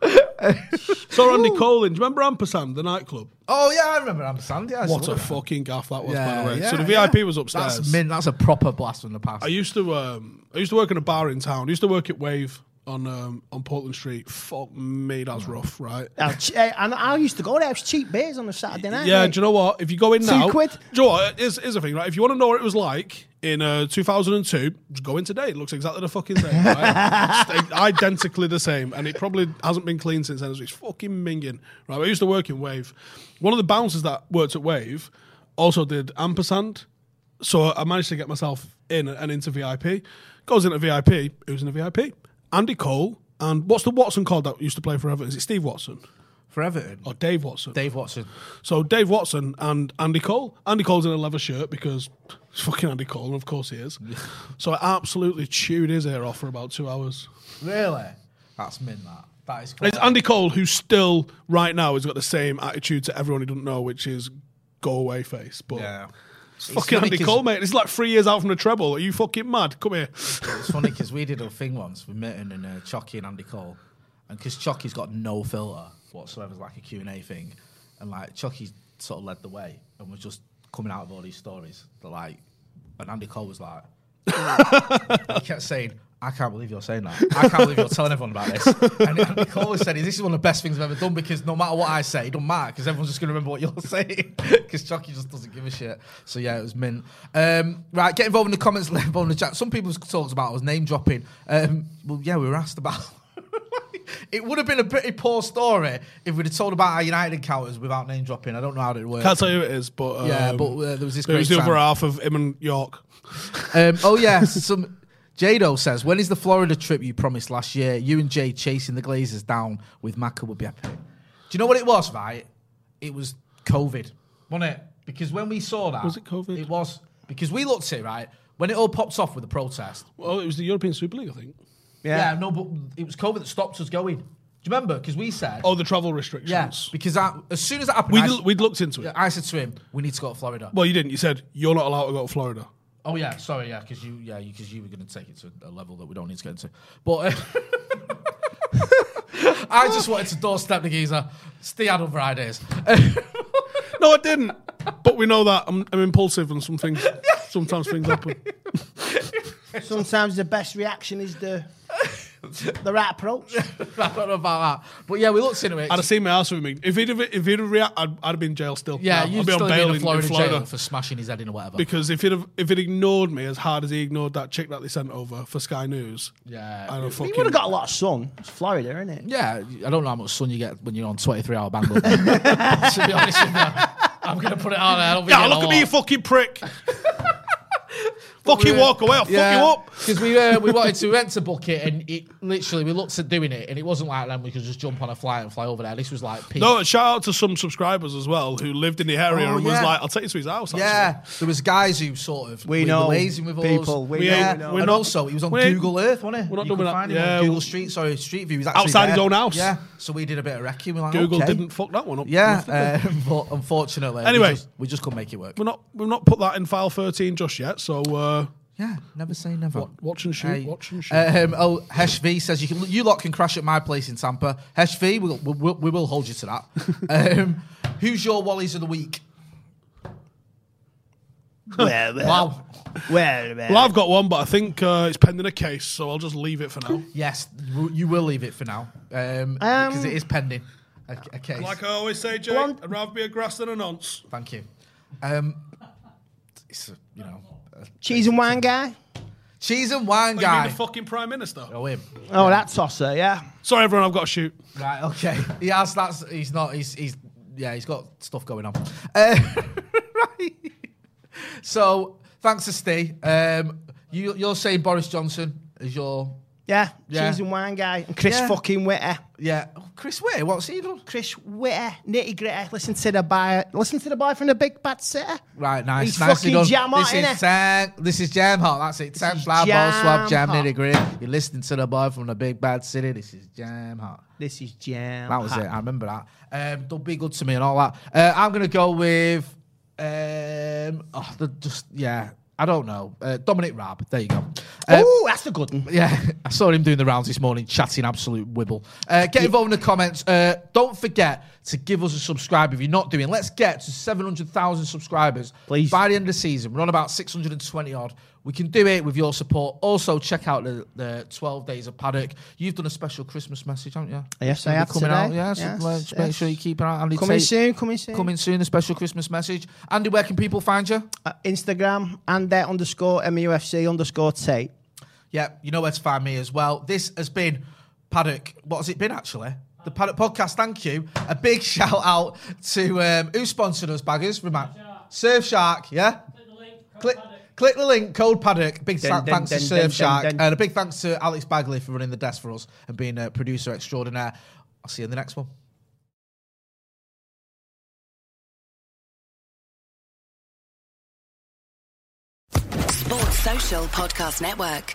Saw Andy Cole in. Do you remember Ampersand, the nightclub? Oh yeah, I remember Ampersand. Yeah, What a fucking gaff that was, by Yeah, the way. so the yeah. VIP was upstairs. That's mint. That's a proper blast from the past. I used to um, I used to work in a bar in town. I used to work at Wave on um, on Portland Street. Fuck me, that's rough, right? And I used to go there. It was cheap beers on a Saturday night. Yeah, mate. do you know what? If you go in now, Two quid? Do you know what? Here's, here's the thing, right? If you want to know what it was like in uh, 2002, just go in today. It looks exactly the fucking same, right? Identically the same, and it probably hasn't been clean since then. So it's fucking minging, right? I used to work in Wave. One of the bouncers that worked at Wave also did ampersand, so I managed to get myself in and into VIP. Goes into VIP. Who's in the VIP? Andy Cole. And what's the Watson called that used to play for Everton? Is it Steve Watson for Everton. or Dave Watson? Dave Watson. So Dave Watson and Andy Cole. Andy Cole's in a leather shirt because it's fucking Andy Cole, and of course he is. so I absolutely chewed his ear off for about two hours. Really? That's mint. That. That is. It's Andy Cole who still, right now, has got the same attitude to everyone he doesn't know, which is go away face. But Yeah. It's fucking Andy Cole, mate. It's like three years out from the treble. Are you fucking mad? Come here. It's funny because we did a thing once with Mitten and uh, Choccy and Andy Cole, and because Choccy's got no filter whatsoever, it's like a Q and A thing, and like Chucky sort of led the way and was just coming out of all these stories. That like, and Andy Cole was like, he kept saying. I can't believe you're saying that. I can't believe you're telling everyone about this. And Andy Cole always said, "This is one of the best things I've ever done because no matter what I say, it don't matter because everyone's just going to remember what you're saying because Choccy just doesn't give a shit." So yeah, it was mint. Um, right, get involved in the comments, get involved in the chat. Some people talked about us name dropping. Um, well, yeah, we were asked about. it would have been a pretty poor story if we'd have told about our United encounters without name dropping. I don't know how it worked. Can't tell you who it is, but um, Yeah, but, uh, there was this It was the other half of him and Yorke. Um, oh yeah, some Jado says, "When is the Florida trip you promised last year? You and Jay chasing the Glazers down with Macca would be epic." Do you know what it was? Right, it was COVID, wasn't it? Because when we saw that, Was it COVID? It was because we looked at it right when it all popped off with the protest. Well, it was the European Super League, I think. Yeah, no, but it was COVID that stopped us going. Do you remember? Because we said, Oh, the travel restrictions. yeah, because I, as soon as that happened, We'd, I, l- we'd looked into it. I said to him, "We need to go to Florida." Well, you didn't. You said you're not allowed to go to Florida. Oh yeah, sorry, yeah, because you, yeah, because you, were going to take it to a level that we don't need to get into. But uh, I just wanted to doorstep the geezer. Steve had other ideas. No, I didn't. but we know that I'm, I'm impulsive, and some things, sometimes things happen. Sometimes the best reaction is the the right approach. I don't know about that, but yeah, we looked into it. I'd have seen my ass with me. If he'd have, if he'd have react, I'd, I'd have been in jail still. yeah, I'd you'd be on still be bail in in, Florida, in Florida. jail for smashing his head in or whatever. Because if he'd have, if he'd ignored me as hard as he ignored that chick that they sent over for Sky News, yeah, I'd have You fucking. would have got a lot of sun. It's Florida, isn't it? yeah, I don't know how much sun you get when you're on 23 hour bang. to be honest with you, I'm going to put it out there. I don't yeah, look at me, you fucking prick. fucking we- walk away. I'll fuck you up. Because we uh, we wanted to rent a bucket, and it literally we looked at doing it, and it wasn't like then we could just jump on a flight and fly over there. This was like peak. No, shout out to some subscribers as well who lived in the area Oh, and was yeah. like, "I'll take you to his house." Actually. Yeah, there was guys who sort of We know liaising with people, us. we yeah, know, and not- also he was on we Google Earth, wasn't he? we're not you doing could that. find him Yeah, on Google Street. Sorry, Street View. He was actually Outside his own house. Yeah, so we did a bit of wrecking. We're like, Google okay. didn't fuck that one up. Yeah, um, but unfortunately, Anyway. we just, we just couldn't make it work. we're not we've not put that in file thirteen just yet. So uh, Yeah, never say never. Wa- watch and shoot, Hey, watch and shoot. Um, oh, Hesh V says you can you lot can crash at my place in Tampa. Hesh V, we'll, we'll, we will hold you to that. um, who's your Wallies of the week? Well, well, Wow. well, well. well, I've got one, but I think uh, it's pending a case, so I'll just leave it for now. Yes, you- you will leave it for now um, because it is pending a, a case. Like I always say, Jay, Blonde- I'd rather be a grass than a nonce. Thank you. Um, it's a, you know a Cheese and wine guy. cheese and wine Like, you mean guy. the fucking prime minister. Oh him. Oh, that tosser, yeah. Sorry, everyone, I've got to shoot. Right. Okay. He has. That's. He's not. He's. He's. Yeah. He's got stuff going on. Uh, right. So thanks to Steve. Um, you, you're saying Boris Johnson is your Yeah, Yeah. cheese and wine guy. And Chris Yeah. fucking Whitty. Yeah. Oh, Chris Whitty, what's he done? Chris Whitty, nitty gritty. Listen to the boy. Listen to the boy from the Big Bad City. Right, nice. He's nicely fucking done. jam hot, this is? Sam, This is jam hot. That's it. Sam Flower, Ball Swab, jam Jam hot. Nitty Gritty. You're listening to the boy from the big bad city. This is jam hot. This is jam. That was hot. it. I remember that. Um, don't be good to me and all that. Uh, I'm gonna go with um, oh, the, just yeah. I don't know. Uh, Dominic Raab. There you go. Oh, that's the good one. yeah, I saw him doing the rounds this morning, chatting absolute wibble. Uh, get involved in the comments. Uh, don't forget to give us a subscribe if you're not doing. Let's get to 700,000 subscribers Please. by the end of the season. We're on about 620 odd. We can do it with your support. Also, check out the, the 12 days of paddock. You've done a special Christmas message, haven't you? Yes, It's gonna I have coming today. out. Yeah, so Yes, just make sure you keep an eye on Andy Coming Tate. soon, coming soon. Coming soon, a special Christmas message. Andy, where can people find you? Uh, Instagram and underscore MUFC underscore Tate. Yeah, you know where to find me as well. This has been Paddock. What has it been actually? The Paddock Podcast. Thank you. A big shout out to um, who sponsored us, baggers. Remind Surfshark. Yeah. Click. Click the link, code Paddock. Big Dun, tha- dun, thanks to dun, dun, Surfshark. dun, dun. And a big thanks to Alex Bagley for running the desk for us and being a producer extraordinaire. I'll see you in the next one. Sports Social Podcast Network.